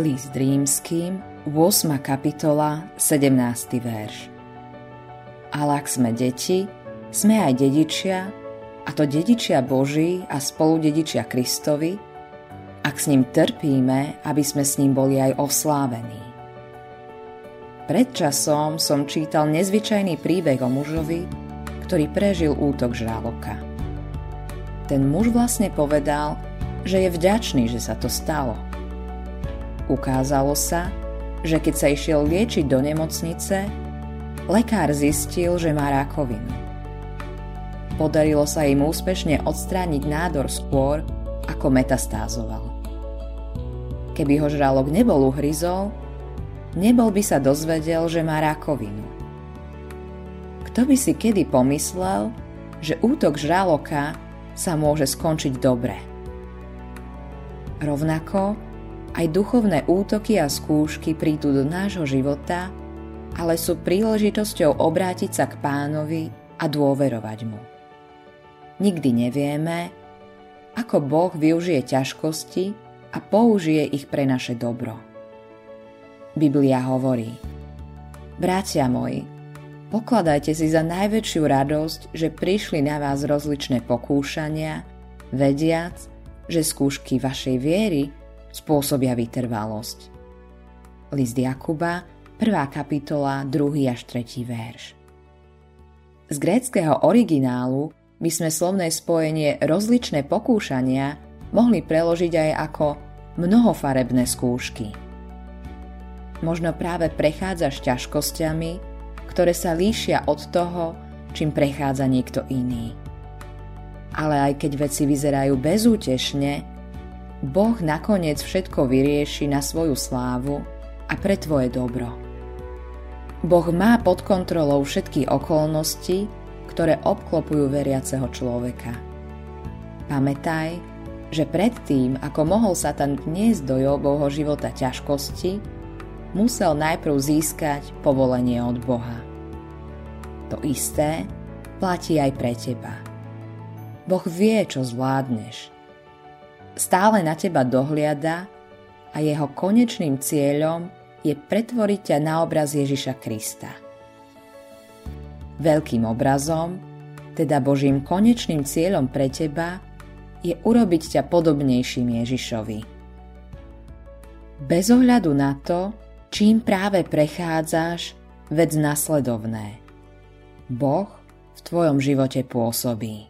List rímským, 8. kapitola, 17. verš. Ale ak sme deti, sme aj dedičia, a to dedičia Boží a spoludedičia Kristovi, ak s ním trpíme, aby sme s ním boli aj oslávení. Pred časom som čítal nezvyčajný príbeh o mužovi, ktorý prežil útok žraloka. Ten muž vlastne povedal, že je vďačný, že sa to stalo – Ukázalo sa, že keď sa išiel liečiť do nemocnice, lekár zistil, že má rakovinu. Podarilo sa im úspešne odstrániť nádor skôr, ako metastázoval. Keby ho žralok nebol uhryzol, nebol by sa dozvedel, že má rakovinu. Kto by si kedy pomyslel, že útok žraloka sa môže skončiť dobre. Rovnako aj duchovné útoky a skúšky prídu do nášho života, ale sú príležitosťou obrátiť sa k pánovi a dôverovať mu. Nikdy nevieme, ako Boh využije ťažkosti a použije ich pre naše dobro. Biblia hovorí Bratia moji, pokladajte si za najväčšiu radosť, že prišli na vás rozličné pokúšania, vediac, že skúšky vašej viery spôsobia vytrvalosť. List Jakuba, 1. kapitola, 2. až 3. verš. Z gréckého originálu by sme slovné spojenie rozličné pokúšania mohli preložiť aj ako mnohofarebné skúšky. Možno práve prechádzaš ťažkosťami, ktoré sa líšia od toho, čím prechádza niekto iný. Ale aj keď veci vyzerajú bezútešne, Boh nakoniec všetko vyrieši na svoju slávu a pre tvoje dobro. Boh má pod kontrolou všetky okolnosti, ktoré obklopujú veriaceho človeka. Pamätaj, že predtým, ako mohol Satan vniesť do Jobovho života ťažkosti, musel najprv získať povolenie od Boha. To isté platí aj pre teba. Boh vie, čo zvládneš – stále na teba dohliada a jeho konečným cieľom je pretvoriť ťa na obraz Ježiša Krista. Veľkým obrazom, teda Božím konečným cieľom pre teba, je urobiť ťa podobnejším Ježišovi. Bez ohľadu na to, čím práve prechádzaš, vedz nasledovné. Boh v tvojom živote pôsobí.